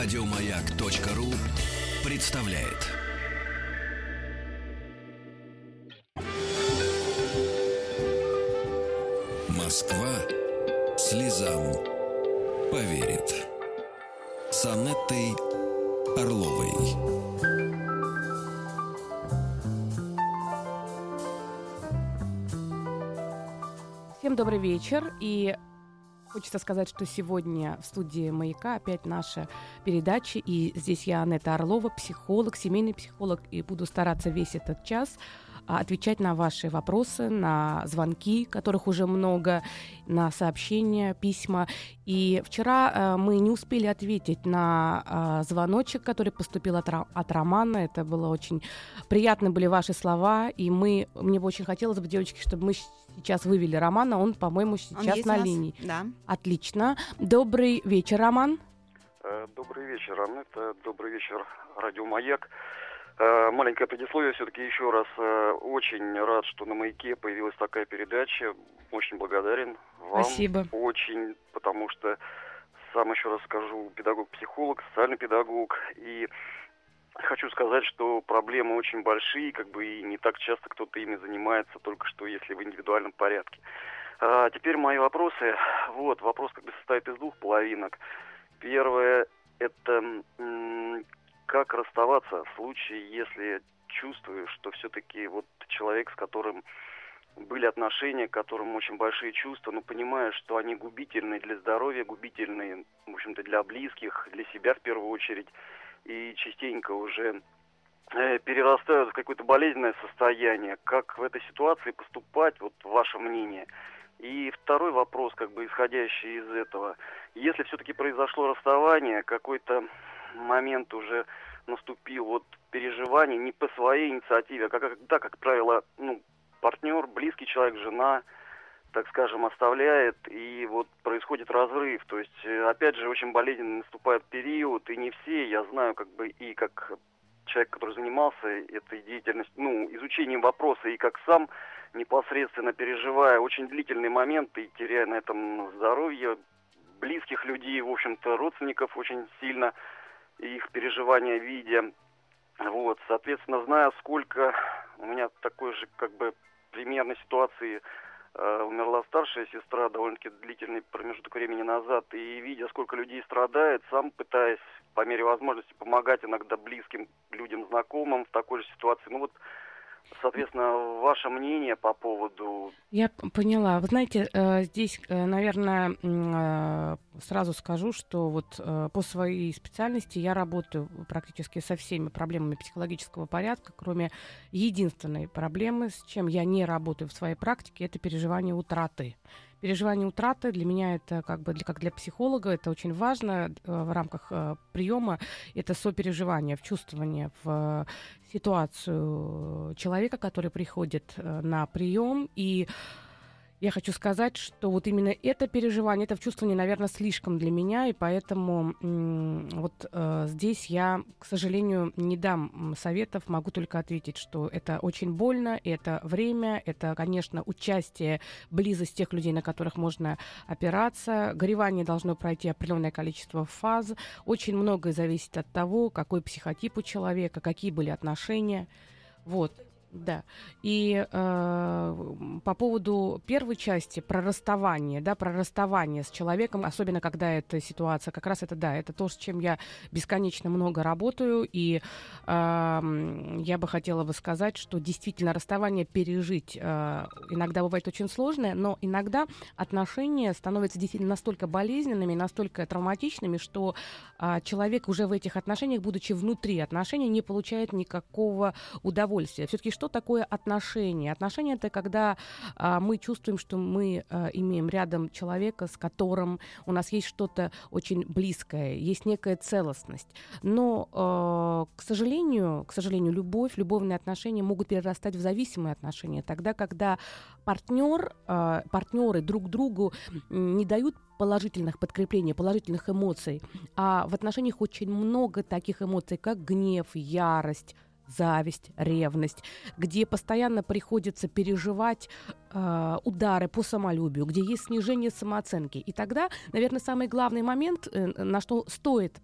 Радиомаяк.ру представляет. Москва слезам поверит. С Орловой. Всем добрый вечер. И Хочется сказать, что сегодня в студии «Маяка» опять наша передача, и здесь я, Анетта Орлова, психолог, семейный психолог, и буду стараться весь этот час отвечать на ваши вопросы, на звонки, которых уже много, на сообщения, письма. И вчера э, мы не успели ответить на э, звоночек, который поступил от, от Романа. Это было очень приятны были ваши слова, и мы, мне бы очень хотелось бы, девочки, чтобы мы сейчас вывели Романа. Он, по-моему, сейчас на линии. Да. Отлично. Добрый вечер, Роман. Э, добрый вечер, Анетта. Добрый вечер, Радио Маяк. Э, маленькое предисловие все-таки еще раз. Э, очень рад, что на «Маяке» появилась такая передача. Очень благодарен вам. Спасибо. Очень, потому что сам еще раз скажу, педагог-психолог, социальный педагог. И Хочу сказать, что проблемы очень большие, как бы и не так часто кто-то ими занимается, только что если в индивидуальном порядке. А, теперь мои вопросы. Вот, вопрос как бы состоит из двух половинок. Первое – это как расставаться в случае, если чувствуешь, что все-таки вот человек, с которым были отношения, к которым очень большие чувства, но понимаешь, что они губительны для здоровья, губительны, в общем-то, для близких, для себя в первую очередь – и частенько уже э, перерастают в какое-то болезненное состояние. Как в этой ситуации поступать, вот ваше мнение? И второй вопрос, как бы исходящий из этого. Если все-таки произошло расставание, какой-то момент уже наступил вот переживание не по своей инициативе, а как, да, как правило, ну, партнер, близкий человек, жена – так скажем, оставляет, и вот происходит разрыв. То есть, э, опять же, очень болезненно наступает период, и не все, я знаю, как бы, и как человек, который занимался этой деятельностью, ну, изучением вопроса, и как сам непосредственно переживая очень длительный момент и теряя на этом здоровье близких людей, в общем-то, родственников очень сильно, их переживания видя. Вот, соответственно, зная, сколько у меня такой же, как бы, примерной ситуации Э, умерла старшая сестра довольно-таки длительный промежуток времени назад, и видя, сколько людей страдает, сам пытаясь по мере возможности помогать иногда близким людям, знакомым в такой же ситуации. Ну вот Соответственно, ваше мнение по поводу... Я поняла. Вы знаете, э, здесь, э, наверное, э, сразу скажу, что вот по своей специальности я работаю практически со всеми проблемами психологического порядка, кроме единственной проблемы, с чем я не работаю в своей практике, это переживание утраты переживание утраты. Для меня это как бы для, как для психолога это очень важно э, в рамках э, приема это сопереживание, в чувствование в ситуацию человека, который приходит э, на прием и я хочу сказать, что вот именно это переживание, это чувствование, наверное, слишком для меня, и поэтому вот э, здесь я, к сожалению, не дам советов, могу только ответить, что это очень больно, это время, это, конечно, участие, близость тех людей, на которых можно опираться. Горевание должно пройти определенное количество фаз. Очень многое зависит от того, какой психотип у человека, какие были отношения. Вот. Да. И э, по поводу первой части про расставание, да, про расставание с человеком, особенно когда эта ситуация, как раз это да, это то, с чем я бесконечно много работаю, и э, я бы хотела бы сказать, что действительно расставание пережить э, иногда бывает очень сложное, но иногда отношения становятся действительно настолько болезненными, настолько травматичными, что э, человек уже в этих отношениях, будучи внутри отношений, не получает никакого удовольствия. Все-таки что такое отношение? Отношения это когда а, мы чувствуем, что мы а, имеем рядом человека, с которым у нас есть что-то очень близкое, есть некая целостность. Но, а, к сожалению, к сожалению, любовь, любовные отношения могут перерастать в зависимые отношения. Тогда, когда партнер, а, партнеры друг другу не дают положительных подкреплений, положительных эмоций, а в отношениях очень много таких эмоций, как гнев, ярость, зависть, ревность, где постоянно приходится переживать э, удары по самолюбию, где есть снижение самооценки. И тогда, наверное, самый главный момент, э, на что стоит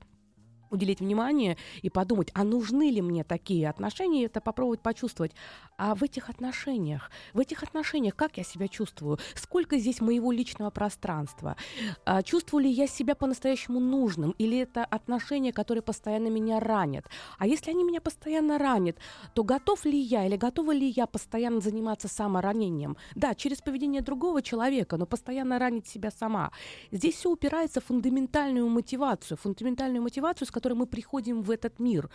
уделить внимание и подумать, а нужны ли мне такие отношения, это попробовать почувствовать. А в этих отношениях, в этих отношениях, как я себя чувствую, сколько здесь моего личного пространства, а, чувствую ли я себя по-настоящему нужным, или это отношения, которые постоянно меня ранят. А если они меня постоянно ранят, то готов ли я или готова ли я постоянно заниматься саморанением? Да, через поведение другого человека, но постоянно ранить себя сама. Здесь все упирается в фундаментальную мотивацию, фундаментальную мотивацию, с которой мы приходим в этот мир.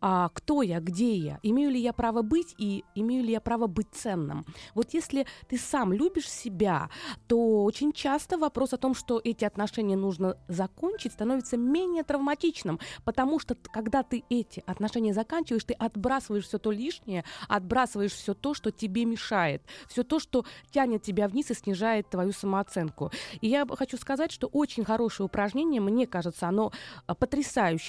А, кто я, где я, имею ли я право быть и имею ли я право быть ценным. Вот если ты сам любишь себя, то очень часто вопрос о том, что эти отношения нужно закончить, становится менее травматичным, потому что когда ты эти отношения заканчиваешь, ты отбрасываешь все то лишнее, отбрасываешь все то, что тебе мешает, все то, что тянет тебя вниз и снижает твою самооценку. И я хочу сказать, что очень хорошее упражнение, мне кажется, оно а,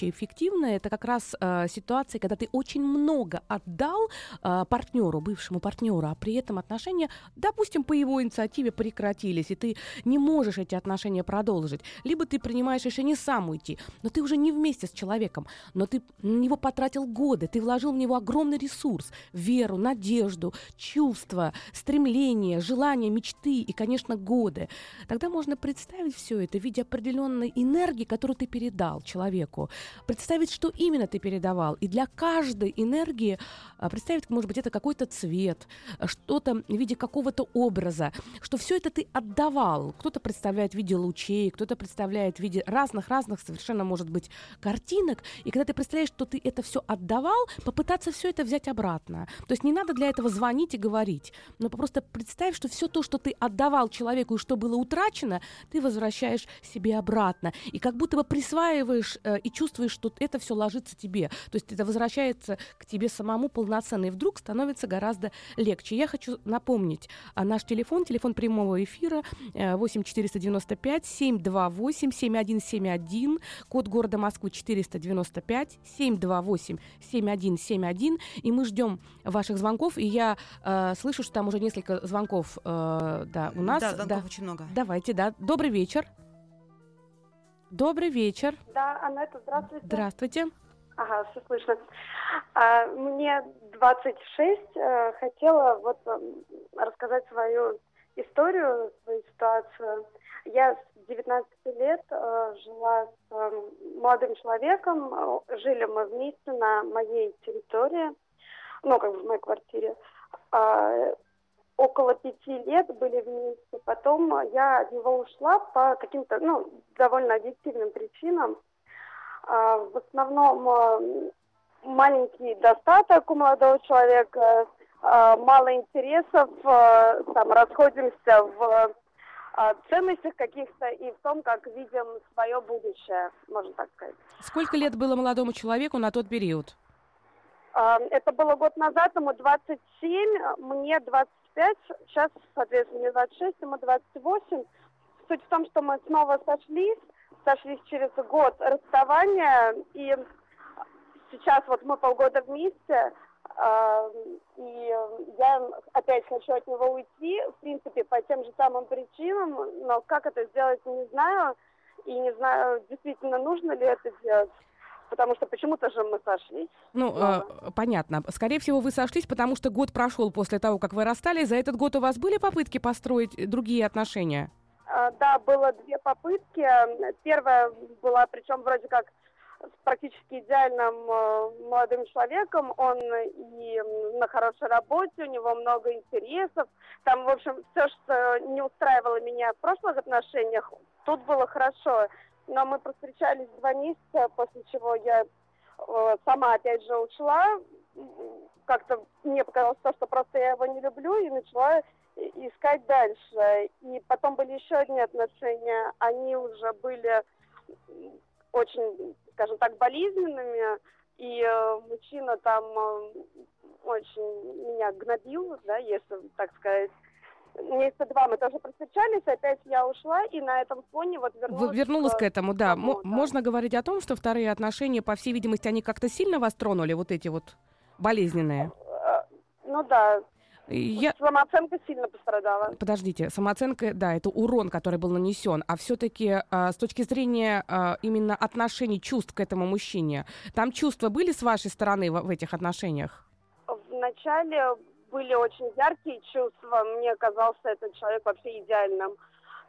потрясающе эффективное. Это как раз э, ситуация, когда ты очень много отдал э, партнеру, бывшему партнеру, а при этом отношения, допустим, по его инициативе прекратились, и ты не можешь эти отношения продолжить. Либо ты принимаешь решение сам уйти, но ты уже не вместе с человеком, но ты на него потратил годы, ты вложил в него огромный ресурс, веру, надежду, чувства, стремления, желания, мечты и, конечно, годы. Тогда можно представить все это в виде определенной энергии, которую ты передал человеку, представить, что именно ты передавал, и для каждой энергии а, представить, может быть, это какой-то цвет, что-то в виде какого-то образа, что все это ты отдавал. Кто-то представляет в виде лучей, кто-то представляет в виде разных-разных совершенно, может быть, картинок. И когда ты представляешь, что ты это все отдавал, попытаться все это взять обратно. То есть не надо для этого звонить и говорить, но просто представь, что все то, что ты отдавал человеку и что было утрачено, ты возвращаешь себе обратно. И как будто бы присваиваешь э, и чувствуешь, что это все ложится тебе. То есть это возвращается к тебе самому полноценно. И вдруг становится гораздо легче. Я хочу напомнить а, наш телефон, телефон прямого эфира 8 495 728 7171, код города Москвы 495 728 7171. И мы ждем ваших звонков. И я э, слышу, что там уже несколько звонков э, да, у нас. Да, звонков да. очень много. Давайте, да. Добрый вечер. Добрый вечер. Да, Анетта, здравствуйте. Здравствуйте. Ага, все слышно. А, мне 26. А, хотела вот а, рассказать свою историю, свою ситуацию. Я с 19 лет а, жила с а, молодым человеком. Жили мы вместе на моей территории, ну, как бы в моей квартире. Около пяти лет были вместе. Потом я от него ушла по каким-то, ну, довольно объективным причинам. А, в основном а, маленький достаток у молодого человека, а, мало интересов, там расходимся в ценностях каких-то и в том, как видим свое будущее, можно так сказать. Сколько лет было молодому человеку на тот период? Это было год назад, ему 27, мне 25, сейчас, соответственно, мне 26, ему 28. Суть в том, что мы снова сошлись, сошлись через год расставания, и сейчас вот мы полгода вместе, э, и я опять хочу от него уйти, в принципе, по тем же самым причинам, но как это сделать, не знаю, и не знаю, действительно, нужно ли это делать потому что почему-то же мы сошлись. Ну, э, понятно. Скорее всего, вы сошлись, потому что год прошел после того, как вы расстались. За этот год у вас были попытки построить другие отношения? А, да, было две попытки. Первая была, причем вроде как с практически идеальным э, молодым человеком. Он и на хорошей работе, у него много интересов. Там, в общем, все, что не устраивало меня в прошлых отношениях, тут было хорошо. Но мы встречались два месяца, после чего я э, сама опять же ушла. Как-то мне показалось то, что просто я его не люблю, и начала искать дальше. И потом были еще одни отношения, они уже были очень, скажем так, болезненными, и э, мужчина там э, очень меня гнобил, да, если так сказать. Месяца два мы тоже встречались, опять я ушла, и на этом фоне вот вернулась... Вернулась к этому, да. Тому, да. Можно говорить о том, что вторые отношения, по всей видимости, они как-то сильно вас тронули, вот эти вот болезненные? Э, ну да, Я... Самооценка сильно пострадала. Подождите, самооценка, да, это урон, который был нанесен, а все-таки а, с точки зрения а, именно отношений, чувств к этому мужчине, там чувства были с вашей стороны в, в этих отношениях? Вначале были очень яркие чувства, мне казался этот человек вообще идеальным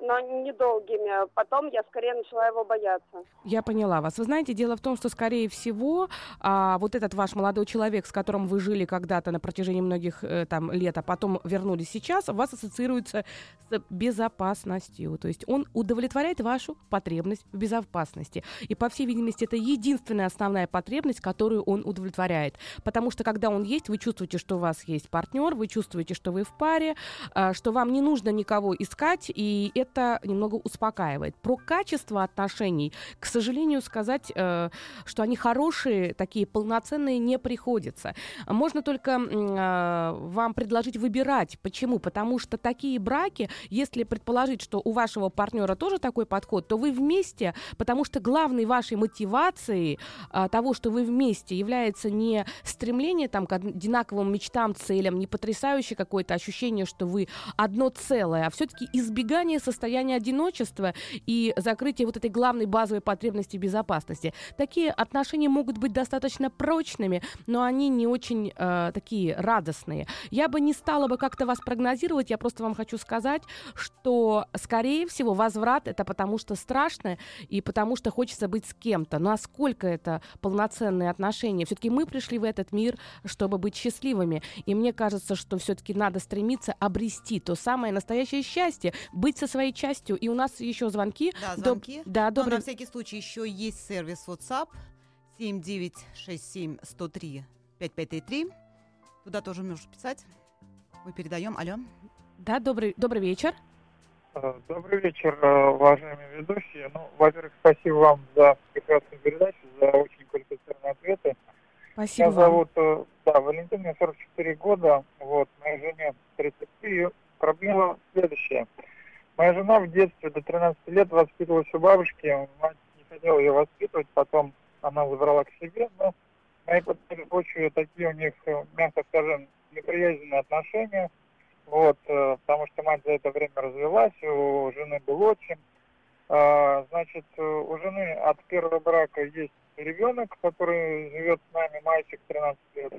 но недолгими. Потом я скорее начала его бояться. Я поняла вас. Вы знаете, дело в том, что, скорее всего, а, вот этот ваш молодой человек, с которым вы жили когда-то на протяжении многих э, там лет, а потом вернулись сейчас, вас ассоциируется с безопасностью. То есть он удовлетворяет вашу потребность в безопасности. И, по всей видимости, это единственная основная потребность, которую он удовлетворяет. Потому что, когда он есть, вы чувствуете, что у вас есть партнер, вы чувствуете, что вы в паре, а, что вам не нужно никого искать, и это это немного успокаивает. Про качество отношений, к сожалению, сказать, э, что они хорошие, такие полноценные, не приходится. Можно только э, вам предложить выбирать. Почему? Потому что такие браки, если предположить, что у вашего партнера тоже такой подход, то вы вместе, потому что главной вашей мотивацией э, того, что вы вместе, является не стремление там, к одинаковым мечтам, целям, не потрясающее какое-то ощущение, что вы одно целое, а все-таки избегание состояния состояние одиночества и закрытие вот этой главной базовой потребности безопасности. Такие отношения могут быть достаточно прочными, но они не очень э, такие радостные. Я бы не стала бы как-то вас прогнозировать, я просто вам хочу сказать, что, скорее всего, возврат это потому что страшно и потому что хочется быть с кем-то. Насколько это полноценные отношения? Все-таки мы пришли в этот мир, чтобы быть счастливыми. И мне кажется, что все-таки надо стремиться обрести то самое настоящее счастье, быть со своей частью. И у нас еще звонки. Да, звонки. Доб... Да, добрый... Но на всякий случай еще есть сервис WhatsApp 7967 103 5533. Туда тоже можешь писать. Мы передаем. Алло. Да, добрый, добрый вечер. Э, добрый вечер, э, уважаемые ведущие. Ну, во-первых, спасибо вам за прекрасную передачу, за очень квалифицированные ответы. Спасибо Меня зовут, э, да, Валентин, мне 44 года, вот, моей жене 33. Проблема следующая. Моя жена в детстве до 13 лет воспитывалась у бабушки. Мать не хотела ее воспитывать, потом она забрала к себе. Но на этой почве такие у них, э, мягко скажем, неприязненные отношения. Вот, э, потому что мать за это время развелась, у жены был отчим. А, значит, э, у жены от первого брака есть ребенок, который живет с нами, мальчик 13 лет.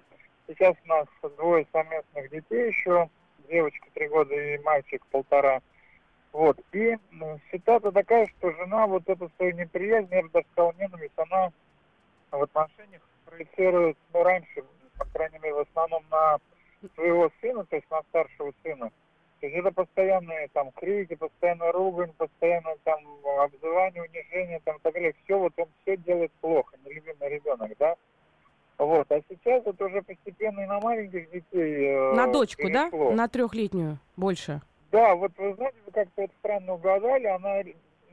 Сейчас у нас двое совместных детей еще, девочка три года и мальчик полтора. Вот. И ну, ситуация такая, что жена вот эту свою неприязнь, я бы даже сказал ненависть, она в отношениях проецирует, ну, раньше, по крайней мере, в основном на своего сына, то есть на старшего сына. То есть это постоянные там крики, постоянная ругань, постоянное там обзывание, унижение, там так далее. Все, вот он все делает плохо, нелюбимый ребенок, да. Вот, а сейчас это уже постепенно и на маленьких детей. Э, на дочку, перешло. да? На трехлетнюю больше. Да, вот вы знаете, вы как-то вот странно угадали, она,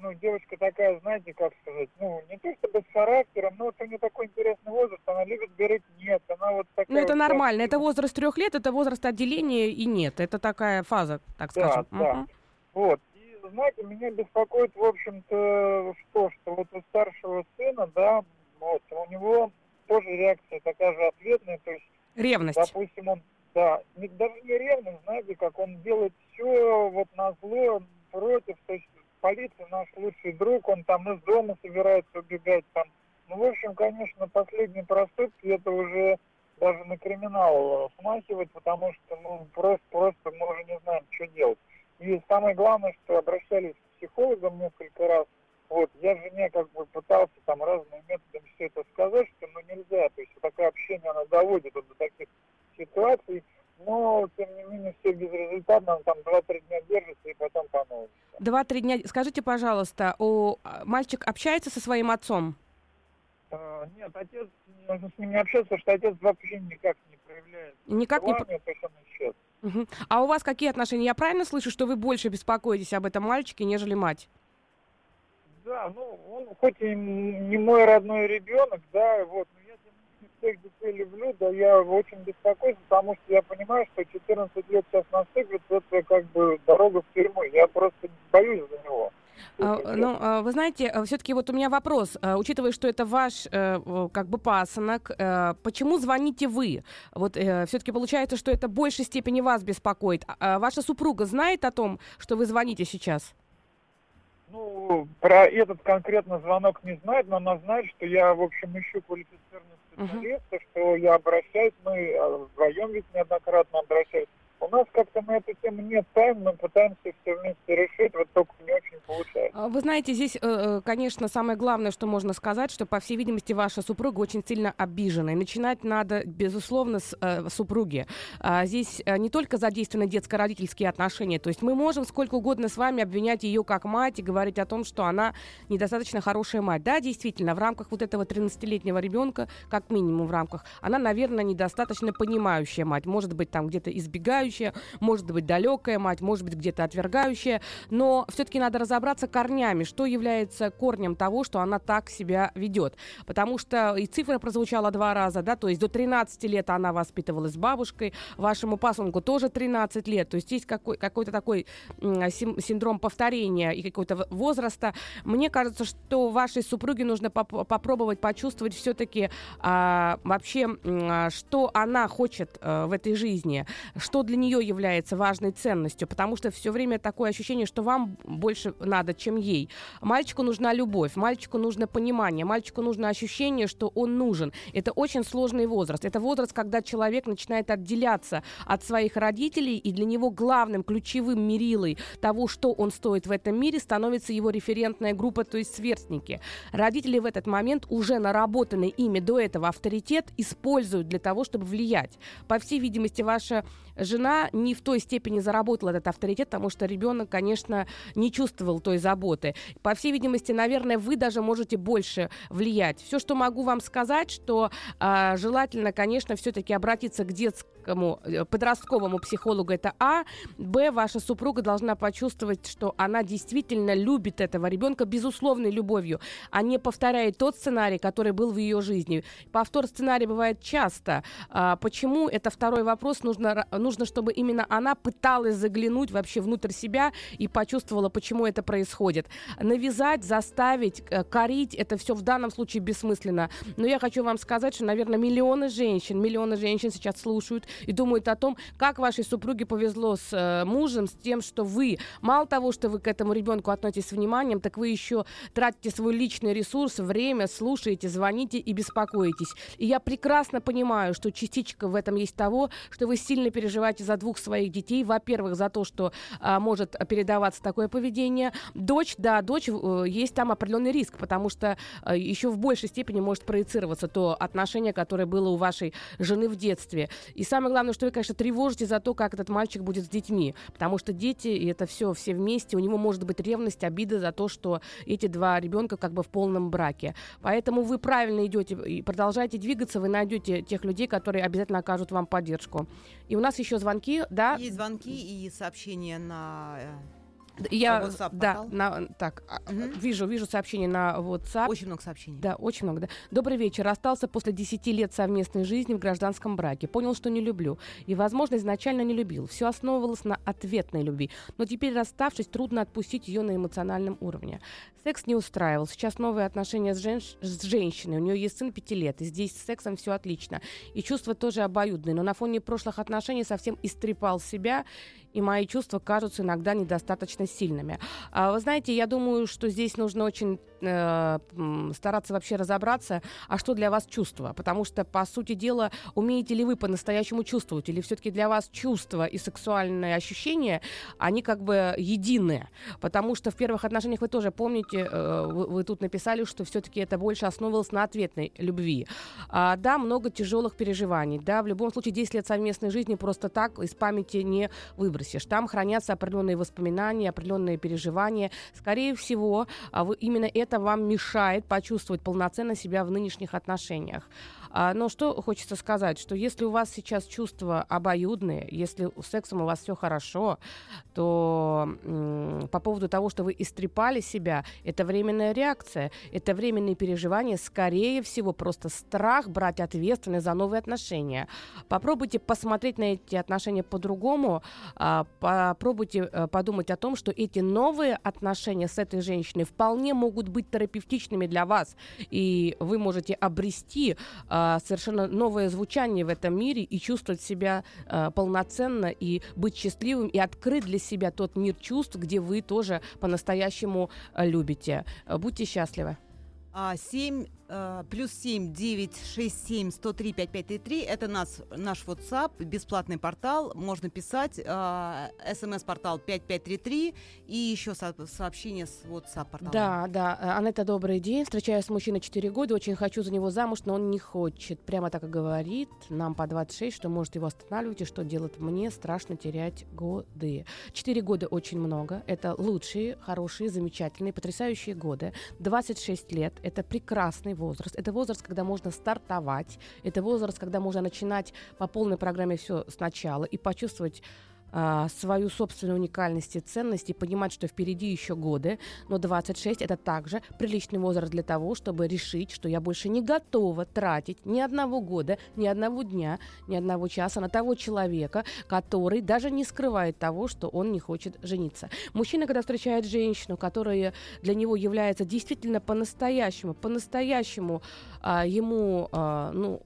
ну, девочка такая, знаете, как сказать, ну, не то чтобы с характером, но вот у нее такой интересный возраст, она любит говорить нет, она вот такая... Ну, это вот нормально, это возраст трех лет, это возраст отделения и нет, это такая фаза, так да, скажем. Да, угу. вот, и, знаете, меня беспокоит, в общем-то, что, что вот у старшего сына, да, вот, у него тоже реакция такая же ответная, то есть... Ревность. Допустим, он да, даже не ревность, знаете, как он делает все вот на зло против, то есть полиция наш лучший друг, он там из дома собирается убегать там. Ну, в общем, конечно, последние проступки это уже даже на криминал смахивать, потому что, ну, просто, просто мы уже не знаем, что делать. И самое главное, что обращались к психологам несколько раз, вот, я жене как бы пытался там разными методами все это сказать, 2-3 дня. Скажите, пожалуйста, у а, мальчик общается со своим отцом? А, нет, отец, нужно с ним не общаться, потому что отец вообще никак не проявляет. Никак не... Совершенно угу. А у вас какие отношения? Я правильно слышу, что вы больше беспокоитесь об этом мальчике, нежели мать? Да, ну, он хоть и не мой родной ребенок, да, вот, всех детей люблю, да я очень беспокоюсь, потому что я понимаю, что 14 лет сейчас наступит, это как бы дорога в тюрьму. Я просто боюсь за него. А, ну, а, вы знаете, все-таки вот у меня вопрос. А, учитывая, что это ваш э, как бы пасынок, э, почему звоните вы? Вот э, все-таки получается, что это в большей степени вас беспокоит. Ваша супруга знает о том, что вы звоните сейчас? Ну, про этот конкретно звонок не знает, но она знает, что я, в общем, ищу квалифицированного специалиста, uh-huh. что я обращаюсь, мы вдвоем ведь неоднократно обращались у нас как-то на эту тему нет тайм, мы пытаемся все вместе решить, вот только не очень получается. А вы знаете, здесь, э, э, конечно, самое главное, что можно сказать, что, по всей видимости, ваша супруга очень сильно обижена. И начинать надо, безусловно, с э, супруги. А здесь не только задействованы детско-родительские отношения, то есть мы можем сколько угодно с вами обвинять ее как мать и говорить о том, что она недостаточно хорошая мать. Да, действительно, в рамках вот этого 13-летнего ребенка, как минимум в рамках, она, наверное, недостаточно понимающая мать. Может быть, там где-то избегающая отвергающая, может быть, далекая мать, может быть, где-то отвергающая, но все-таки надо разобраться корнями, что является корнем того, что она так себя ведет. Потому что и цифра прозвучала два раза, да, то есть до 13 лет она воспитывалась бабушкой, вашему пасынку тоже 13 лет, то есть есть какой- какой-то такой синдром повторения и какого-то возраста. Мне кажется, что вашей супруге нужно поп- попробовать почувствовать все-таки а, вообще, а, что она хочет а, в этой жизни, что для нее является важной ценностью, потому что все время такое ощущение, что вам больше надо, чем ей. Мальчику нужна любовь, мальчику нужно понимание, мальчику нужно ощущение, что он нужен. Это очень сложный возраст. Это возраст, когда человек начинает отделяться от своих родителей, и для него главным, ключевым мерилой того, что он стоит в этом мире, становится его референтная группа, то есть сверстники. Родители в этот момент уже наработанный ими до этого авторитет используют для того, чтобы влиять. По всей видимости, ваша жена не в той степени заработала этот авторитет, потому что ребенок, конечно, не чувствовал той заботы. По всей видимости, наверное, вы даже можете больше влиять. Все, что могу вам сказать, что э, желательно, конечно, все-таки обратиться к детскому э, подростковому психологу это А, Б, ваша супруга должна почувствовать, что она действительно любит этого ребенка безусловной любовью, а не повторяет тот сценарий, который был в ее жизни. Повтор сценария бывает часто. А, почему? Это второй вопрос. Нужно, нужно, чтобы именно она пыталась заглянуть вообще внутрь себя и почувствовала, почему это происходит. Навязать, заставить, э, корить, это все в данном случае бессмысленно. Но я хочу вам сказать, что, наверное, миллионы женщин, миллионы женщин сейчас слушают и думают о том, как вашей супруге повезло с э, мужем, с тем, что вы, мало того, что вы к этому ребенку относитесь с вниманием, так вы еще тратите свой личный ресурс, время, слушаете, звоните и беспокоитесь. И я прекрасно понимаю, что частичка в этом есть того, что вы сильно переживаете за двух своих детей. Во-первых, за то, что а, может передаваться такое поведение. Дочь, да, дочь, э, есть там определенный риск, потому что э, еще в большей степени может проецироваться то отношение, которое было у вашей жены в детстве. И самое главное, что вы, конечно, тревожите за то, как этот мальчик будет с детьми, потому что дети, и это все, все вместе, у него может быть ревность, обида за то, что эти два ребенка как бы в полном браке. Поэтому вы правильно идете и продолжаете двигаться, вы найдете тех людей, которые обязательно окажут вам поддержку. И у нас еще звонки, да? Есть звонки и сообщения на э, я, WhatsApp да, на, так, угу. вижу, вижу сообщение на WhatsApp. Очень много сообщений. Да, очень много. Да. Добрый вечер. Остался после 10 лет совместной жизни в гражданском браке. Понял, что не люблю. И, возможно, изначально не любил. Все основывалось на ответной любви. Но теперь, расставшись, трудно отпустить ее на эмоциональном уровне. Секс не устраивал. Сейчас новые отношения с, женщ... с женщиной. У нее есть сын 5 лет. И здесь с сексом все отлично. И чувства тоже обоюдные. Но на фоне прошлых отношений совсем истрепал себя и мои чувства кажутся иногда недостаточно сильными. А, вы знаете, я думаю, что здесь нужно очень э, стараться вообще разобраться, а что для вас чувство, потому что, по сути дела, умеете ли вы по-настоящему чувствовать, или все-таки для вас чувства и сексуальные ощущения, они как бы едины, потому что в первых отношениях вы тоже помните, э, вы, вы тут написали, что все-таки это больше основывалось на ответной любви. А, да, много тяжелых переживаний, да, в любом случае 10 лет совместной жизни просто так из памяти не выбрать выбросишь. Там хранятся определенные воспоминания, определенные переживания. Скорее всего, а, именно это вам мешает почувствовать полноценно себя в нынешних отношениях. А, но что хочется сказать, что если у вас сейчас чувства обоюдные, если сексом у вас все хорошо, то по поводу того, что вы истрепали себя, это временная реакция, это временные переживания, скорее всего, просто страх брать ответственность за новые отношения. Попробуйте посмотреть на эти отношения по-другому, а, попробуйте а, подумать о том, что эти новые отношения с этой женщиной вполне могут быть терапевтичными для вас, и вы можете обрести а, совершенно новое звучание в этом мире и чувствовать себя а, полноценно и быть счастливым и открыть для себя тот мир чувств, где вы тоже по-настоящему а, любите. Будьте счастливы. 7 Э, плюс 7 9 6 7 103 5533 это нас, наш WhatsApp, бесплатный портал, можно писать, э, смс-портал 5533 и еще со сообщение с WhatsApp портала. Да, да, э, Анетта, добрый день, встречаюсь с мужчиной 4 года, очень хочу за него замуж, но он не хочет, прямо так и говорит, нам по 26, что может его останавливать и что делать? Мне, страшно терять годы. 4 года очень много, это лучшие, хорошие, замечательные, потрясающие годы, 26 лет, это прекрасный возраст. Это возраст, когда можно стартовать. Это возраст, когда можно начинать по полной программе все сначала и почувствовать а, свою собственную уникальность и ценность и понимать, что впереди еще годы, но 26 это также приличный возраст для того, чтобы решить, что я больше не готова тратить ни одного года, ни одного дня, ни одного часа на того человека, который даже не скрывает того, что он не хочет жениться. Мужчина, когда встречает женщину, которая для него является действительно по-настоящему, по-настоящему а, ему а, ну,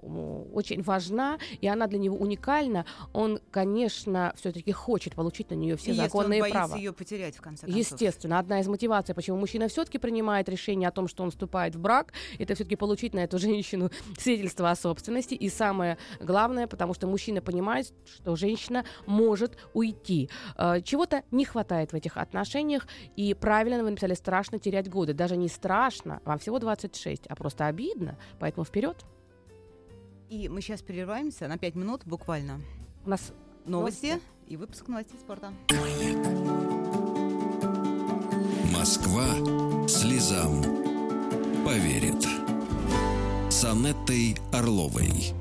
очень важна, и она для него уникальна, он, конечно, все-таки хочет получить на нее все и законные если он права. ее потерять в конце концов. Естественно, одна из мотиваций, почему мужчина все-таки принимает решение о том, что он вступает в брак, это все-таки получить на эту женщину свидетельство о собственности. И самое главное, потому что мужчина понимает, что женщина может уйти. Э, чего-то не хватает в этих отношениях, и правильно вы написали, страшно терять годы. Даже не страшно, вам всего 26, а просто обидно, поэтому вперед. И мы сейчас прерываемся на 5 минут буквально. У нас новости, новости. и выпуск новостей спорта. Москва слезам поверит. С Анеттой Орловой.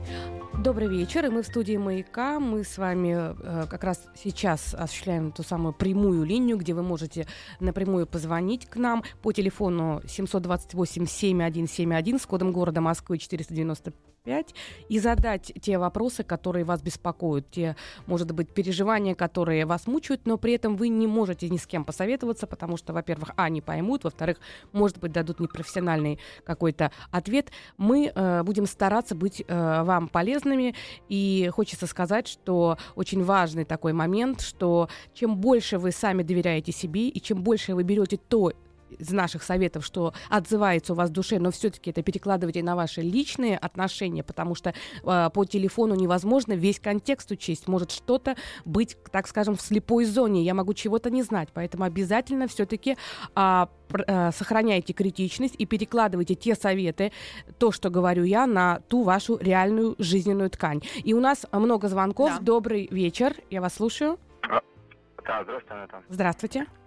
Добрый вечер, и мы в студии «Маяка». Мы с вами э, как раз сейчас осуществляем ту самую прямую линию, где вы можете напрямую позвонить к нам по телефону 728-7171 с кодом города Москвы 495 5 и задать те вопросы, которые вас беспокоят, те, может быть, переживания, которые вас мучают, но при этом вы не можете ни с кем посоветоваться, потому что, во-первых, а, не поймут, во-вторых, может быть, дадут непрофессиональный какой-то ответ. Мы э, будем стараться быть э, вам полезными, и хочется сказать, что очень важный такой момент, что чем больше вы сами доверяете себе, и чем больше вы берете то, из наших советов, что отзывается у вас в душе, но все-таки это перекладывайте на ваши личные отношения, потому что э, по телефону невозможно весь контекст учесть. Может что-то быть, так скажем, в слепой зоне. Я могу чего-то не знать, поэтому обязательно все-таки э, э, сохраняйте критичность и перекладывайте те советы, то, что говорю я, на ту вашу реальную жизненную ткань. И у нас много звонков. Да. Добрый вечер, я вас слушаю. Да, здравствуйте, Анетта. Здравствуйте.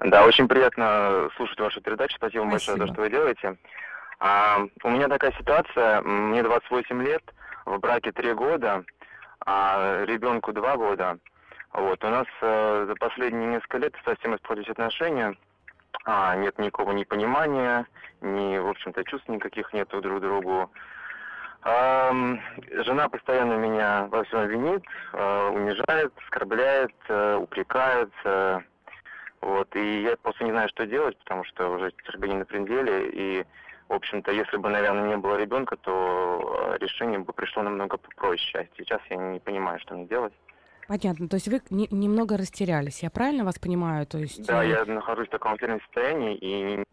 Да, очень приятно слушать вашу передачу. Спасибо, Спасибо. большое за то, что вы делаете. А, у меня такая ситуация. Мне 28 лет, в браке 3 года, а ребенку 2 года. Вот. У нас э, за последние несколько лет совсем испортились отношения. А, нет никакого непонимания, ни, в общем-то, чувств никаких нету друг к другу. А, жена постоянно меня во всем винит, а, унижает, оскорбляет, а, упрекает. А, вот, и я просто не знаю, что делать, потому что уже терпение на пределе, и, в общем-то, если бы, наверное, не было ребенка, то э, решение бы пришло намного проще. А сейчас я не понимаю, что мне делать. Понятно. То есть вы не, немного растерялись. Я правильно вас понимаю? То есть, да, э... я нахожусь в таком утерянном состоянии и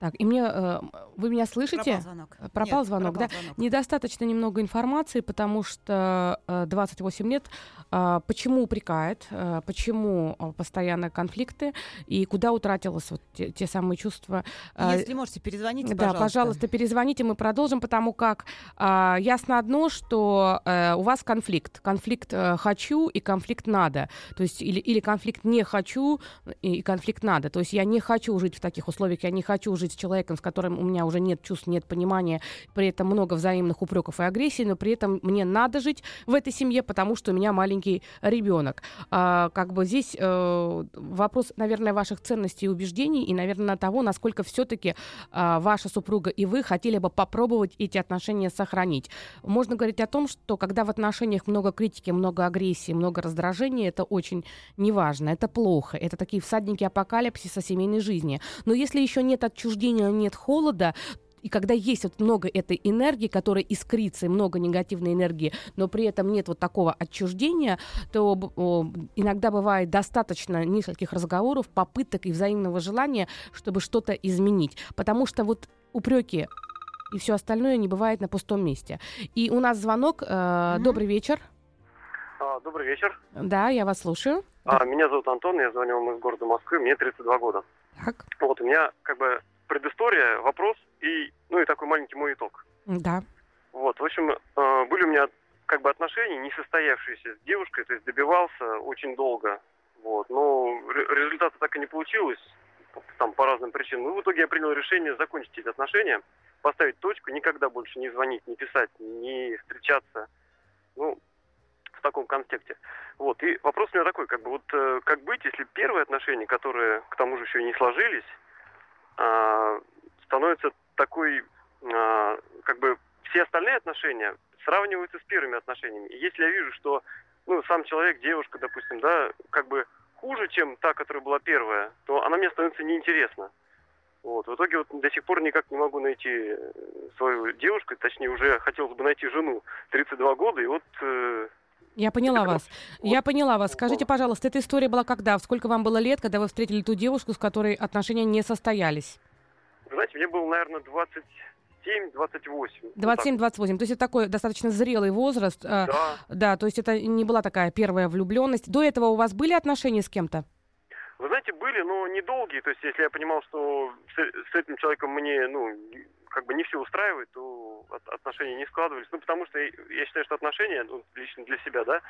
так, и мне, э, вы меня слышите? Пропал звонок. Пропал Нет, звонок, пропал да? Звонок. Недостаточно немного информации, потому что э, 28 лет, э, почему упрекает, э, почему э, постоянно конфликты, и куда утратилось вот те, те самые чувства. Э, Если можете, перезвоните, Да, пожалуйста. пожалуйста, перезвоните, мы продолжим, потому как э, ясно одно, что э, у вас конфликт. Конфликт э, «хочу» и конфликт «надо». То есть или, или конфликт «не хочу» и конфликт «надо». То есть я не хочу жить в таких условиях, я не хочу жить с человеком, с которым у меня уже нет чувств, нет понимания, при этом много взаимных упреков и агрессии, но при этом мне надо жить в этой семье, потому что у меня маленький ребенок. А, как бы здесь э, вопрос, наверное, ваших ценностей и убеждений, и, наверное, того, насколько все-таки а, ваша супруга и вы хотели бы попробовать эти отношения сохранить. Можно говорить о том, что когда в отношениях много критики, много агрессии, много раздражения, это очень неважно, это плохо, это такие всадники апокалипсиса семейной жизни. Но если еще нет отчуждения, нет холода, и когда есть вот много этой энергии, которая искрится, и много негативной энергии, но при этом нет вот такого отчуждения, то о, иногда бывает достаточно нескольких разговоров, попыток и взаимного желания, чтобы что-то изменить. Потому что вот упреки и все остальное не бывает на пустом месте. И у нас звонок. Э, mm-hmm. Добрый вечер. А, добрый вечер. Да, я вас слушаю. А, меня зовут Антон, я звоню вам из города Москвы, мне 32 года. Так. Вот, у меня как бы предыстория, вопрос и, ну и такой маленький мой итог. Да. Вот, в общем, э, были у меня как бы отношения не состоявшиеся с девушкой, то есть добивался очень долго. Вот, но результата так и не получилось, там по разным причинам. Ну, в итоге я принял решение закончить эти отношения, поставить точку, никогда больше не звонить, не писать, не встречаться. Ну, в таком контексте. Вот. И вопрос у меня такой, как бы вот э, как быть, если первые отношения, которые к тому же еще и не сложились, э, становятся такой, э, как бы все остальные отношения сравниваются с первыми отношениями. И если я вижу, что ну, сам человек, девушка, допустим, да, как бы хуже, чем та, которая была первая, то она мне становится неинтересна. Вот. В итоге вот до сих пор никак не могу найти э, свою девушку, точнее уже хотелось бы найти жену 32 года, и вот... Э, я поняла вас. Я поняла вас. Скажите, пожалуйста, эта история была когда? Сколько вам было лет, когда вы встретили ту девушку, с которой отношения не состоялись? Знаете, мне было, наверное, 20 27-28. 27-28. То есть это такой достаточно зрелый возраст. А, да. Да, то есть это не была такая первая влюбленность. До этого у вас были отношения с кем-то? Вы знаете, были, но недолгие. То есть, если я понимал, что с, с этим человеком мне, ну, как бы не все устраивает, то отношения не складывались. Ну, потому что я считаю, что отношения, ну, лично для себя, да,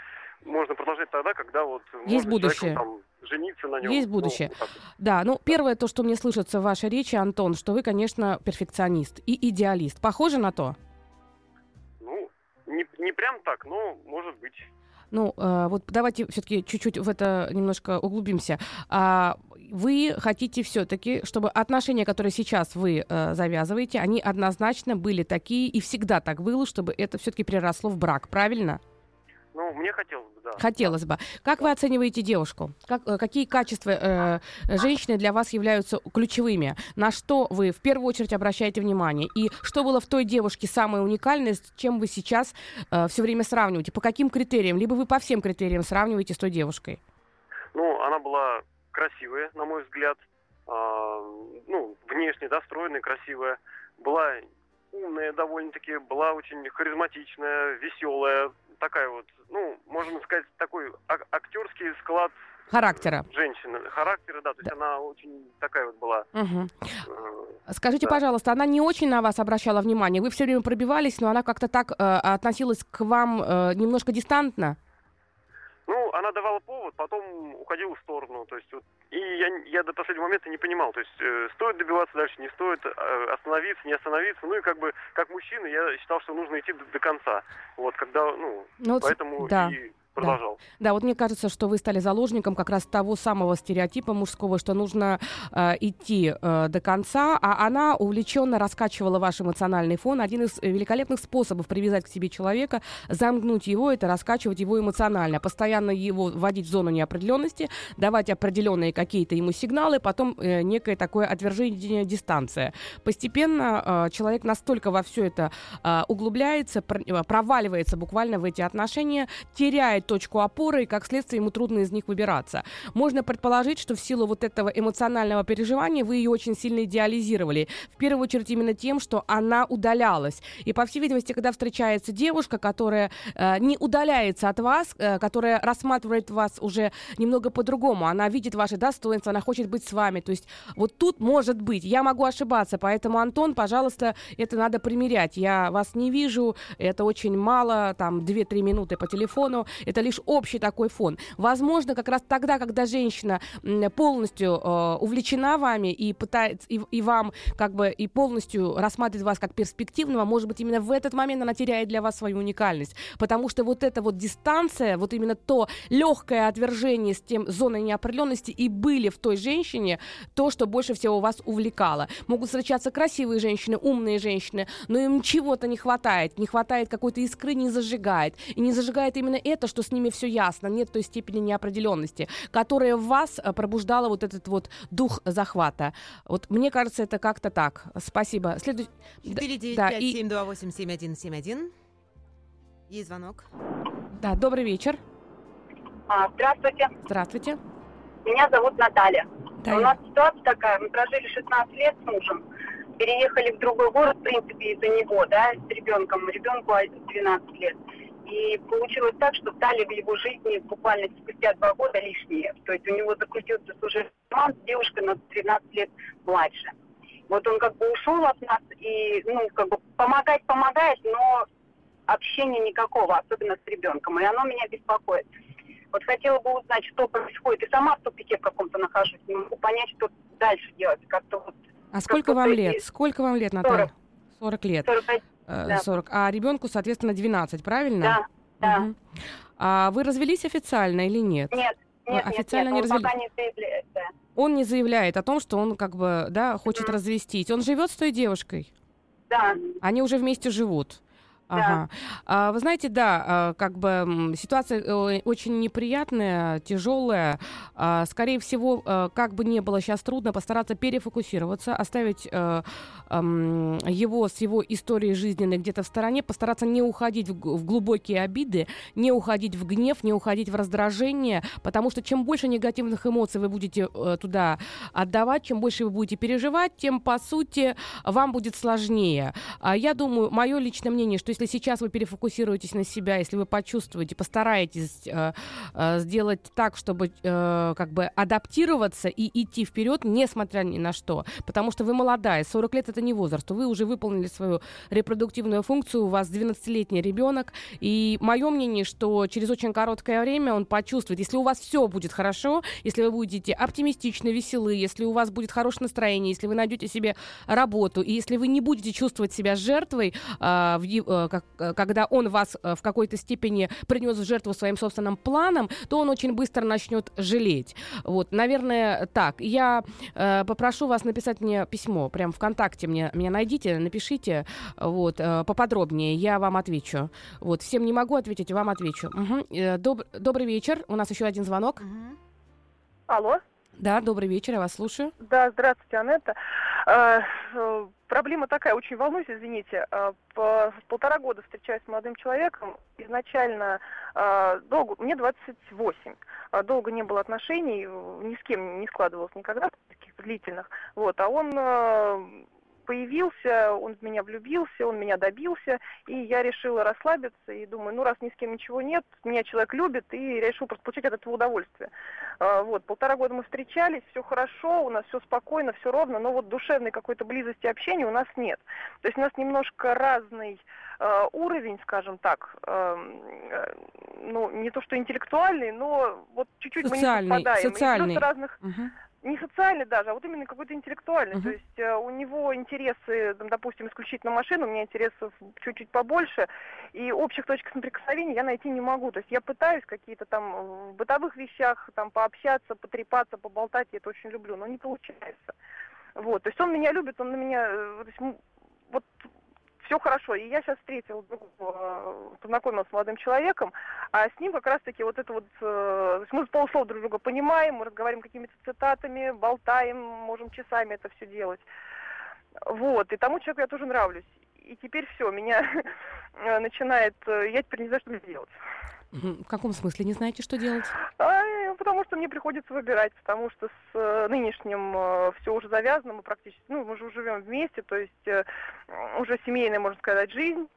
можно продолжать тогда, когда вот есть будущее. Там, жениться на нем. Есть ну, будущее. Ну, да, ну, первое, то, что мне слышится в вашей речи, Антон, что вы, конечно, перфекционист и идеалист. Похоже на то? Ну, не, не прям так, но может быть. Ну, э, вот давайте все-таки чуть-чуть в это немножко углубимся. А, вы хотите все-таки, чтобы отношения, которые сейчас вы э, завязываете, они однозначно были такие и всегда так было, чтобы это все-таки переросло в брак, правильно? Ну, мне хотелось бы, да. Хотелось бы. Как вы оцениваете девушку? Как, э, какие качества э, женщины для вас являются ключевыми? На что вы в первую очередь обращаете внимание? И что было в той девушке самое уникальное, с чем вы сейчас э, все время сравниваете? По каким критериям? Либо вы по всем критериям сравниваете с той девушкой? Ну, она была красивая, на мой взгляд. Э, ну, внешне, да, стройная, красивая. Была умная довольно-таки, была очень харизматичная, веселая, такая вот, ну, можно сказать, такой актерский склад характера. Женщины, характера, да, то есть она очень такая вот была. Угу. Скажите, да. пожалуйста, она не очень на вас обращала внимание? Вы все время пробивались, но она как-то так э, относилась к вам э, немножко дистантно? Ну, она давала повод, потом уходила в сторону. То есть, вот, и я, я до последнего момента не понимал, то есть, э, стоит добиваться дальше, не стоит, э, остановиться, не остановиться. Ну и как бы, как мужчина, я считал, что нужно идти до, до конца. Вот, когда, ну, ну поэтому да. и продолжал. Да. да, вот мне кажется, что вы стали заложником как раз того самого стереотипа мужского, что нужно э, идти э, до конца, а она увлеченно раскачивала ваш эмоциональный фон. Один из великолепных способов привязать к себе человека, замкнуть его, это раскачивать его эмоционально, постоянно его вводить в зону неопределенности, давать определенные какие-то ему сигналы, потом э, некое такое отвержение, дистанция. Постепенно э, человек настолько во все это э, углубляется, э, проваливается буквально в эти отношения, теряет точку опоры, и как следствие ему трудно из них выбираться. Можно предположить, что в силу вот этого эмоционального переживания вы ее очень сильно идеализировали. В первую очередь именно тем, что она удалялась. И, по всей видимости, когда встречается девушка, которая э, не удаляется от вас, э, которая рассматривает вас уже немного по-другому, она видит ваши достоинства, она хочет быть с вами. То есть вот тут может быть, я могу ошибаться, поэтому, Антон, пожалуйста, это надо примерять. Я вас не вижу, это очень мало, там 2-3 минуты по телефону, это лишь общий такой фон. Возможно, как раз тогда, когда женщина полностью э, увлечена вами и пытается, и, и вам как бы и полностью рассматривает вас как перспективного, может быть, именно в этот момент она теряет для вас свою уникальность. Потому что вот эта вот дистанция, вот именно то легкое отвержение с тем зоной неопределенности и были в той женщине то, что больше всего вас увлекало. Могут встречаться красивые женщины, умные женщины, но им чего-то не хватает. Не хватает какой-то искры, не зажигает. И не зажигает именно это, что с ними все ясно, нет той степени неопределенности, которая в вас э, пробуждала вот этот вот дух захвата. Вот мне кажется, это как-то так. Спасибо. Следующий. 495-728-7171. Есть звонок. Да, добрый вечер. А, здравствуйте. Здравствуйте. Меня зовут Наталья. Да. У нас ситуация такая, мы прожили 16 лет с мужем, переехали в другой город, в принципе, из-за него, да, с ребенком, ребенку 12 лет. И получилось так, что стали в его жизни буквально спустя два года лишние. То есть у него закрутился уже роман с девушкой на 13 лет младше. Вот он как бы ушел от нас и, ну, как бы помогать помогает, но общения никакого, особенно с ребенком. И оно меня беспокоит. Вот хотела бы узнать, что происходит. И сама в тупике в каком-то нахожусь. Не могу понять, что дальше делать. Как-то вот, а сколько вам лет? Сколько вам лет, Наталья? 40. 40 лет. 41. 40. Э, да. А ребенку, соответственно, 12, правильно? Да. Да. Угу. А вы развелись официально или нет? Нет. Нет, официально нет, нет, не развели... не заявляет, да. Он не заявляет о том, что он как бы, да, хочет mm. развестись. Он живет с той девушкой? Да. Они уже вместе живут? Ага. А, вы знаете, да, а, как бы ситуация э, очень неприятная, тяжелая. А, скорее всего, э, как бы не было сейчас трудно, постараться перефокусироваться, оставить э, его с его историей жизненной где-то в стороне, постараться не уходить в глубокие обиды, не уходить в гнев, не уходить в раздражение, потому что чем больше негативных эмоций вы будете туда отдавать, чем больше вы будете переживать, тем, по сути, вам будет сложнее. Я думаю, мое личное мнение, что если сейчас вы перефокусируетесь на себя, если вы почувствуете, постараетесь э, э, сделать так, чтобы э, как бы адаптироваться и идти вперед, несмотря ни на что, потому что вы молодая, 40 лет это не возраст, вы уже выполнили свою репродуктивную функцию, у вас 12-летний ребенок, и мое мнение, что через очень короткое время он почувствует, если у вас все будет хорошо, если вы будете оптимистичны, веселы, если у вас будет хорошее настроение, если вы найдете себе работу, и если вы не будете чувствовать себя жертвой э, в, э, как, э, когда он вас э, в какой-то степени принес в жертву своим собственным планом, то он очень быстро начнет жалеть. Вот, наверное, так. Я э, попрошу вас написать мне письмо, прям ВКонтакте мне, меня найдите, напишите, вот, э, поподробнее, я вам отвечу. Вот, всем не могу ответить, вам отвечу. Угу. Э, доб- добрый вечер, у нас еще один звонок. Угу. Алло. Да, добрый вечер, я вас слушаю. Да, здравствуйте, Анетта. Проблема такая, очень волнуюсь, извините. По, полтора года встречаюсь с молодым человеком. Изначально долго, мне 28. Долго не было отношений, ни с кем не складывалось никогда, таких длительных. Вот, а он появился, он в меня влюбился, он меня добился, и я решила расслабиться и думаю, ну раз ни с кем ничего нет, меня человек любит, и решил просто получить от этого удовольствие. А, вот, полтора года мы встречались, все хорошо, у нас все спокойно, все ровно, но вот душевной какой-то близости общения у нас нет. То есть у нас немножко разный э, уровень, скажем так, э, ну, не то что интеллектуальный, но вот чуть-чуть мы не совпадаем. Социальный. И разных... Угу не социальный даже, а вот именно какой-то интеллектуальный. Uh-huh. То есть э, у него интересы, там, допустим, исключительно машины, у меня интересов чуть-чуть побольше, и общих точек соприкосновения я найти не могу. То есть я пытаюсь какие-то там в бытовых вещах там пообщаться, потрепаться, поболтать, я это очень люблю, но не получается. Вот, то есть он меня любит, он на меня, э, то есть, вот все хорошо. И я сейчас встретила, э, познакомилась с молодым человеком, а с ним как раз-таки вот это вот, э, то есть мы полуслов друг друга понимаем, мы разговариваем какими-то цитатами, болтаем, можем часами это все делать. Вот, и тому человеку я тоже нравлюсь. И теперь все, меня начинает, э, я теперь не знаю, что мне делать. В каком смысле не знаете, что делать? А, потому что мне приходится выбирать, потому что с э, нынешним э, все уже завязано, мы практически, ну, мы же уже живем вместе, то есть э, уже семейная, можно сказать, жизнь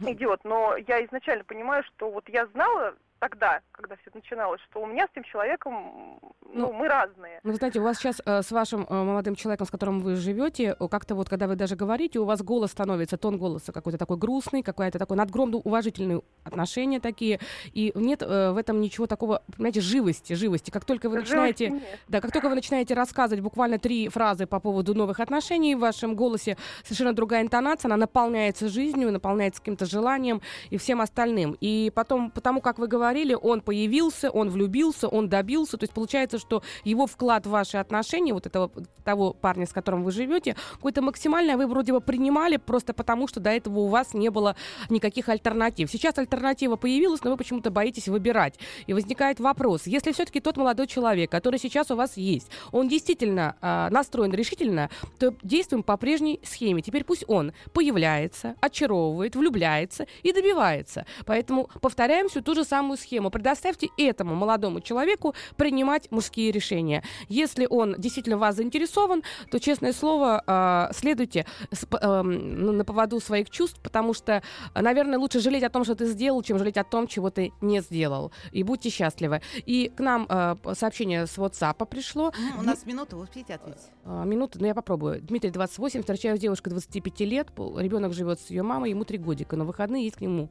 идет. Но я изначально понимаю, что вот я знала тогда, когда все это начиналось, что у меня с тем человеком, ну, ну мы разные. Ну, вы знаете, у вас сейчас э, с вашим э, молодым человеком, с которым вы живете, как-то вот, когда вы даже говорите, у вас голос становится, тон голоса какой-то такой грустный, какой-то такой надгромно уважительные отношения такие, и нет э, в этом ничего такого, понимаете, живости, живости. Как только вы начинаете, да, как только вы начинаете рассказывать буквально три фразы по поводу новых отношений, в вашем голосе совершенно другая интонация, она наполняется жизнью, наполняется каким-то желанием и всем остальным. И потом, потому как вы говорите, говорили, он появился, он влюбился, он добился. То есть получается, что его вклад в ваши отношения, вот этого того парня, с которым вы живете, какой-то максимальный, а вы вроде бы принимали просто потому, что до этого у вас не было никаких альтернатив. Сейчас альтернатива появилась, но вы почему-то боитесь выбирать. И возникает вопрос, если все-таки тот молодой человек, который сейчас у вас есть, он действительно э, настроен решительно, то действуем по прежней схеме. Теперь пусть он появляется, очаровывает, влюбляется и добивается. Поэтому повторяем всю ту же самую схему. Предоставьте этому молодому человеку принимать мужские решения. Если он действительно вас заинтересован, то, честное слово, э, следуйте э, на поводу своих чувств, потому что, наверное, лучше жалеть о том, что ты сделал, чем жалеть о том, чего ты не сделал. И будьте счастливы. И к нам э, сообщение с WhatsApp пришло. У нас минута, вы успеете ответить? Минута, но ну, я попробую. Дмитрий, 28, встречаю девушку 25 лет, ребенок живет с ее мамой, ему 3 годика, но выходные есть к нему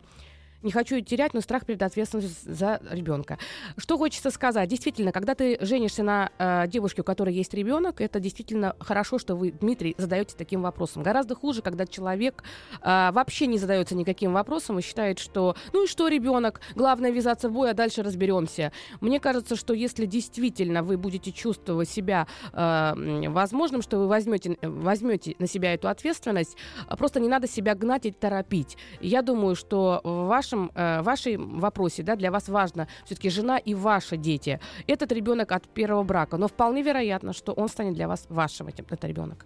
не хочу терять, но страх перед ответственностью за ребенка. Что хочется сказать? Действительно, когда ты женишься на э, девушке, у которой есть ребенок, это действительно хорошо, что вы, Дмитрий, задаете таким вопросом. Гораздо хуже, когда человек э, вообще не задается никаким вопросом и считает, что ну и что ребенок, главное ввязаться в бой, а дальше разберемся. Мне кажется, что если действительно вы будете чувствовать себя э, возможным, что вы возьмете, возьмете на себя эту ответственность, просто не надо себя гнать и торопить. Я думаю, что ваш вашем, э, вашем вопросе, да, для вас важно все-таки жена и ваши дети. Этот ребенок от первого брака, но вполне вероятно, что он станет для вас вашим, этим, этот ребенок.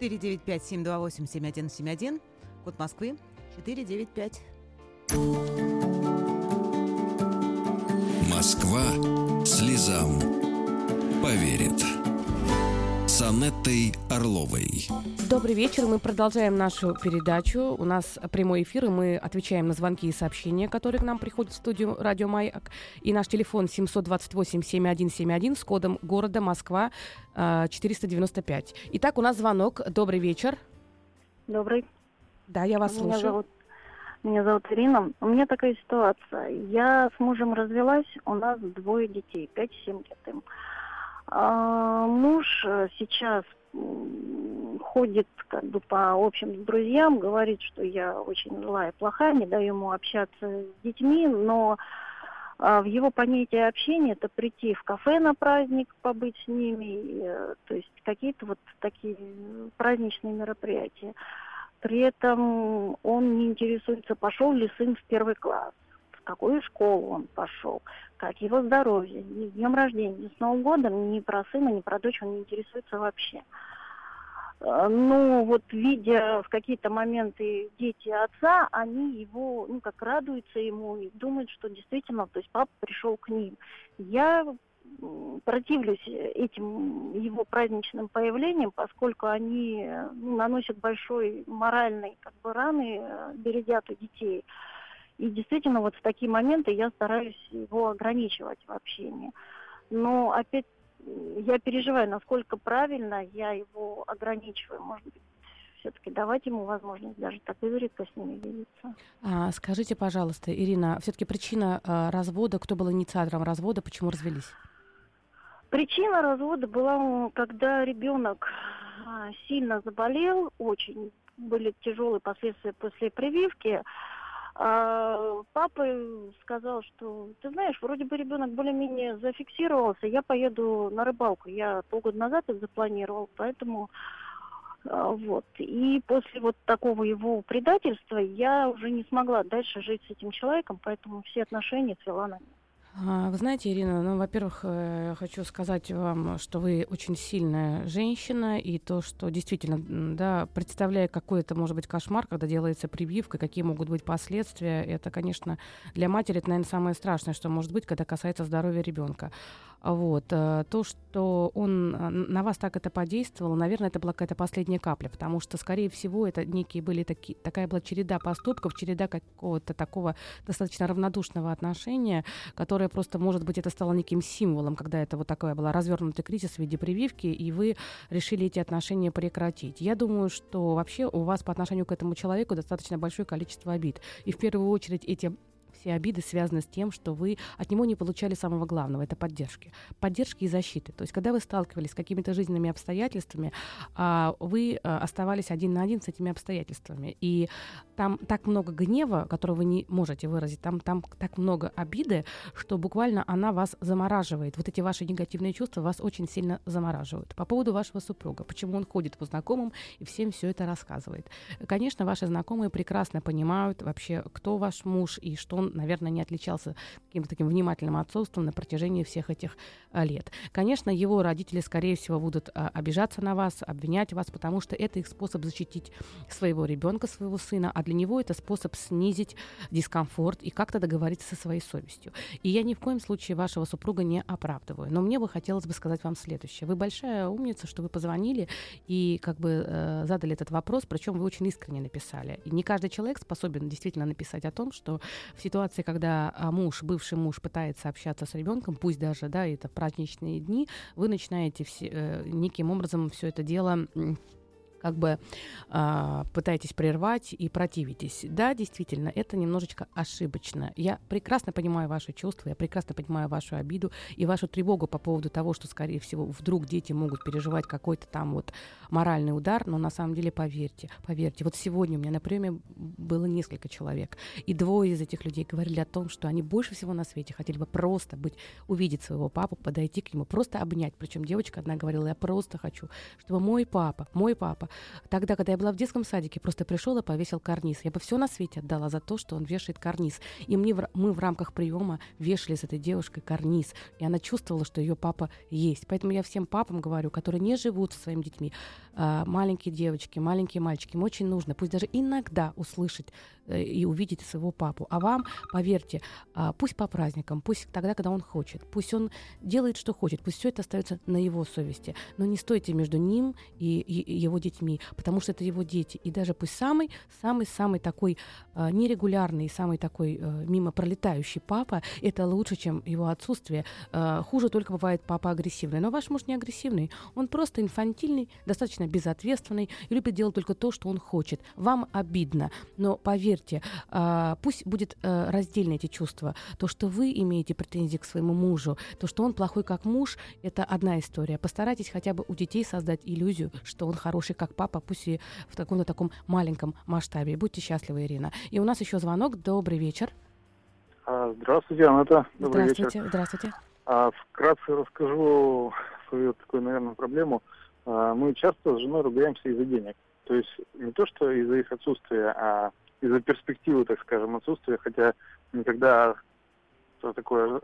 495-728-7171, код Москвы, 495. Москва слезам поверит с Анеттой Орловой. Добрый вечер. Мы продолжаем нашу передачу. У нас прямой эфир, и мы отвечаем на звонки и сообщения, которые к нам приходят в студию Радио Маяк. И наш телефон 728-7171 с кодом города Москва 495. Э, Итак, у нас звонок. Добрый вечер. Добрый. Да, я вас Меня слушаю. Зовут, меня зовут Ирина. У меня такая ситуация. Я с мужем развелась, у нас двое детей, 5-7 лет им. А, муж э, сейчас ходит как бы по общим друзьям, говорит, что я очень злая, плохая, не даю ему общаться с детьми, но а, в его понятии общения это прийти в кафе на праздник, побыть с ними, э, то есть какие-то вот такие праздничные мероприятия. При этом он не интересуется, пошел ли сын в первый класс какую школу он пошел, как его здоровье, ни с днем рождения, ни с Новым годом, ни про сына, ни про дочь он не интересуется вообще. Э, ну, вот видя в какие-то моменты дети отца, они его, ну, как радуются ему и думают, что действительно, то есть папа пришел к ним. Я противлюсь этим его праздничным появлениям, поскольку они ну, наносят большой моральный как бы раны, э, бередят у детей. И действительно, вот в такие моменты я стараюсь его ограничивать в общении. Но опять я переживаю, насколько правильно я его ограничиваю. Может быть, все-таки давать ему возможность даже так изредка с ними видеться. А, скажите, пожалуйста, Ирина, все-таки причина а, развода, кто был инициатором развода, почему развелись? Причина развода была, когда ребенок а, сильно заболел, очень были тяжелые последствия после прививки. А, папа сказал, что, ты знаешь, вроде бы ребенок более-менее зафиксировался, я поеду на рыбалку. Я полгода назад это запланировал, поэтому а, вот. И после вот такого его предательства я уже не смогла дальше жить с этим человеком, поэтому все отношения свела на нет. А, вы знаете, Ирина, ну, во-первых, э, хочу сказать вам, что вы очень сильная женщина, и то, что действительно, да, представляя какой это может быть кошмар, когда делается прививка, какие могут быть последствия, это, конечно, для матери это, наверное, самое страшное, что может быть, когда касается здоровья ребенка. Вот. Э, то, что он э, на вас так это подействовало, наверное, это была какая-то последняя капля, потому что, скорее всего, это некие были такие, такая была череда поступков, череда какого-то такого достаточно равнодушного отношения, которое просто, может быть, это стало неким символом, когда это вот такая была развернутый кризис в виде прививки, и вы решили эти отношения прекратить. Я думаю, что вообще у вас по отношению к этому человеку достаточно большое количество обид. И в первую очередь эти все обиды связаны с тем, что вы от него не получали самого главного, это поддержки. Поддержки и защиты. То есть, когда вы сталкивались с какими-то жизненными обстоятельствами, а, вы а, оставались один на один с этими обстоятельствами. И там так много гнева, который вы не можете выразить, там, там так много обиды, что буквально она вас замораживает. Вот эти ваши негативные чувства вас очень сильно замораживают. По поводу вашего супруга, почему он ходит по знакомым и всем все это рассказывает. Конечно, ваши знакомые прекрасно понимают вообще, кто ваш муж и что он наверное, не отличался каким-то таким внимательным отцовством на протяжении всех этих а, лет. Конечно, его родители, скорее всего, будут а, обижаться на вас, обвинять вас, потому что это их способ защитить своего ребенка, своего сына, а для него это способ снизить дискомфорт и как-то договориться со своей совестью. И я ни в коем случае вашего супруга не оправдываю. Но мне бы хотелось бы сказать вам следующее. Вы большая умница, что вы позвонили и как бы э, задали этот вопрос, причем вы очень искренне написали. И не каждый человек способен действительно написать о том, что в ситуации ситуации, когда а, муж, бывший муж пытается общаться с ребенком, пусть даже, да, это праздничные дни, вы начинаете все, э, неким образом все это дело как бы э, пытаетесь прервать и противитесь. Да, действительно, это немножечко ошибочно. Я прекрасно понимаю ваши чувства, я прекрасно понимаю вашу обиду и вашу тревогу по поводу того, что, скорее всего, вдруг дети могут переживать какой-то там вот моральный удар, но на самом деле поверьте, поверьте, вот сегодня у меня на приеме было несколько человек, и двое из этих людей говорили о том, что они больше всего на свете хотели бы просто быть, увидеть своего папу, подойти к нему, просто обнять. Причем девочка одна говорила, я просто хочу, чтобы мой папа, мой папа Тогда, когда я была в детском садике, просто пришел и повесил карниз. Я бы все на свете отдала за то, что он вешает карниз. И мне, мы в рамках приема вешали с этой девушкой карниз. И она чувствовала, что ее папа есть. Поэтому я всем папам говорю, которые не живут со своими детьми, а, маленькие девочки, маленькие мальчики, им очень нужно, пусть даже иногда услышать э, и увидеть своего папу. А вам, поверьте, а, пусть по праздникам, пусть тогда, когда он хочет, пусть он делает, что хочет, пусть все это остается на его совести. Но не стойте между ним и его детьми, потому что это его дети. И даже пусть самый, самый-самый такой э, нерегулярный, самый такой э, мимо пролетающий папа, это лучше, чем его отсутствие. Э, хуже только бывает папа агрессивный. Но ваш муж не агрессивный, он просто инфантильный, достаточно безответственный и любит делать только то, что он хочет. Вам обидно, но поверьте, э, пусть будет э, раздельно эти чувства. То, что вы имеете претензии к своему мужу, то, что он плохой как муж, это одна история. Постарайтесь хотя бы у детей создать иллюзию, что он хороший как папа, папа, пусть и в таком-то таком маленьком масштабе. Будьте счастливы, Ирина. И у нас еще звонок. Добрый вечер. А, здравствуйте, Анна. Добрый здравствуйте, вечер. Здравствуйте. А, вкратце расскажу свою такую, наверное, проблему. А, мы часто с женой ругаемся из-за денег. То есть не то, что из-за их отсутствия, а из-за перспективы, так скажем, отсутствия, хотя никогда такое,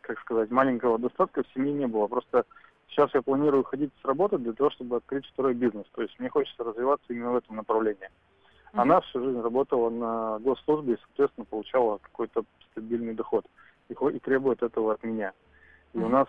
как сказать, маленького достатка в семье не было. Просто Сейчас я планирую уходить с работы для того, чтобы открыть второй бизнес. То есть мне хочется развиваться именно в этом направлении. Mm-hmm. Она всю жизнь работала на госслужбе и, соответственно, получала какой-то стабильный доход. И, и требует этого от меня. И mm-hmm. у нас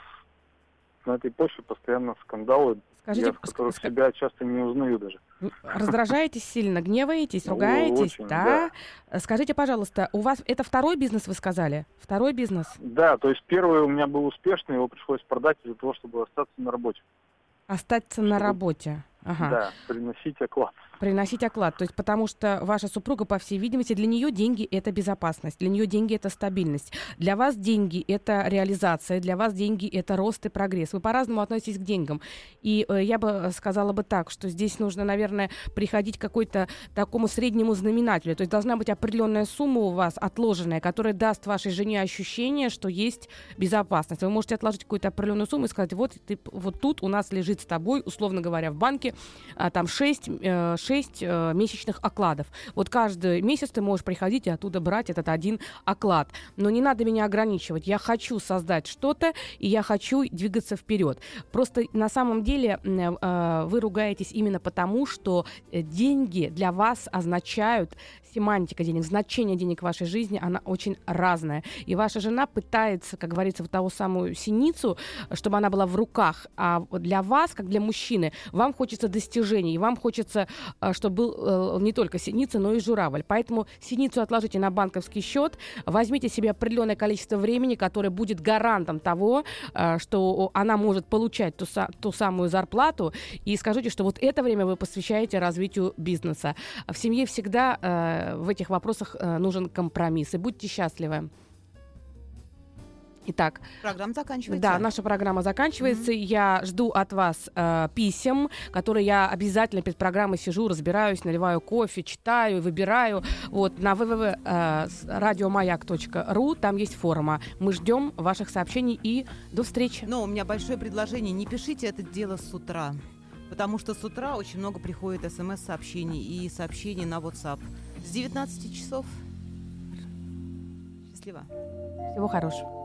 на этой почве постоянно скандалы, Скажите, я в которых ск... себя часто не узнаю даже. Раздражаетесь сильно, гневаетесь, ругаетесь, очень, да? да? Скажите, пожалуйста, у вас это второй бизнес, вы сказали? Второй бизнес? Да, то есть первый у меня был успешный, его пришлось продать из-за того, чтобы остаться на работе. Остаться на работе. Ага. Да, приносить оклад. Приносить оклад. То есть потому что ваша супруга, по всей видимости, для нее деньги – это безопасность, для нее деньги – это стабильность. Для вас деньги – это реализация, для вас деньги – это рост и прогресс. Вы по-разному относитесь к деньгам. И э, я бы сказала бы так, что здесь нужно, наверное, приходить к какой-то такому среднему знаменателю. То есть должна быть определенная сумма у вас отложенная, которая даст вашей жене ощущение, что есть безопасность. Вы можете отложить какую-то определенную сумму и сказать, вот, ты, вот тут у нас лежит с тобой, условно говоря, в банке, а, там 6, 6 6 э, месячных окладов. Вот каждый месяц ты можешь приходить и оттуда брать этот один оклад. Но не надо меня ограничивать. Я хочу создать что-то, и я хочу двигаться вперед. Просто на самом деле э, вы ругаетесь именно потому, что деньги для вас означают семантика денег, значение денег в вашей жизни, она очень разная. И ваша жена пытается, как говорится, в того самую синицу, чтобы она была в руках. А для вас, как для мужчины, вам хочется достижений, вам хочется, э, чтобы был э, не только синица, но и журавль. Поэтому синицу отложите на банковский счет, возьмите себе определенное количество времени, которое будет гарантом того, э, что она может получать ту, ту самую зарплату, и скажите, что вот это время вы посвящаете развитию бизнеса. В семье всегда в этих вопросах э, нужен компромисс. И будьте счастливы. Итак, программа заканчивается. Да, наша программа заканчивается. Mm-hmm. Я жду от вас э, писем, которые я обязательно перед программой сижу, разбираюсь, наливаю кофе, читаю, выбираю. Вот на www.radiomаяк.ру э, там есть форма. Мы ждем ваших сообщений и до встречи. Но у меня большое предложение: не пишите это дело с утра, потому что с утра очень много приходит смс-сообщений и сообщений на WhatsApp с 19 часов. Счастливо. Всего хорошего.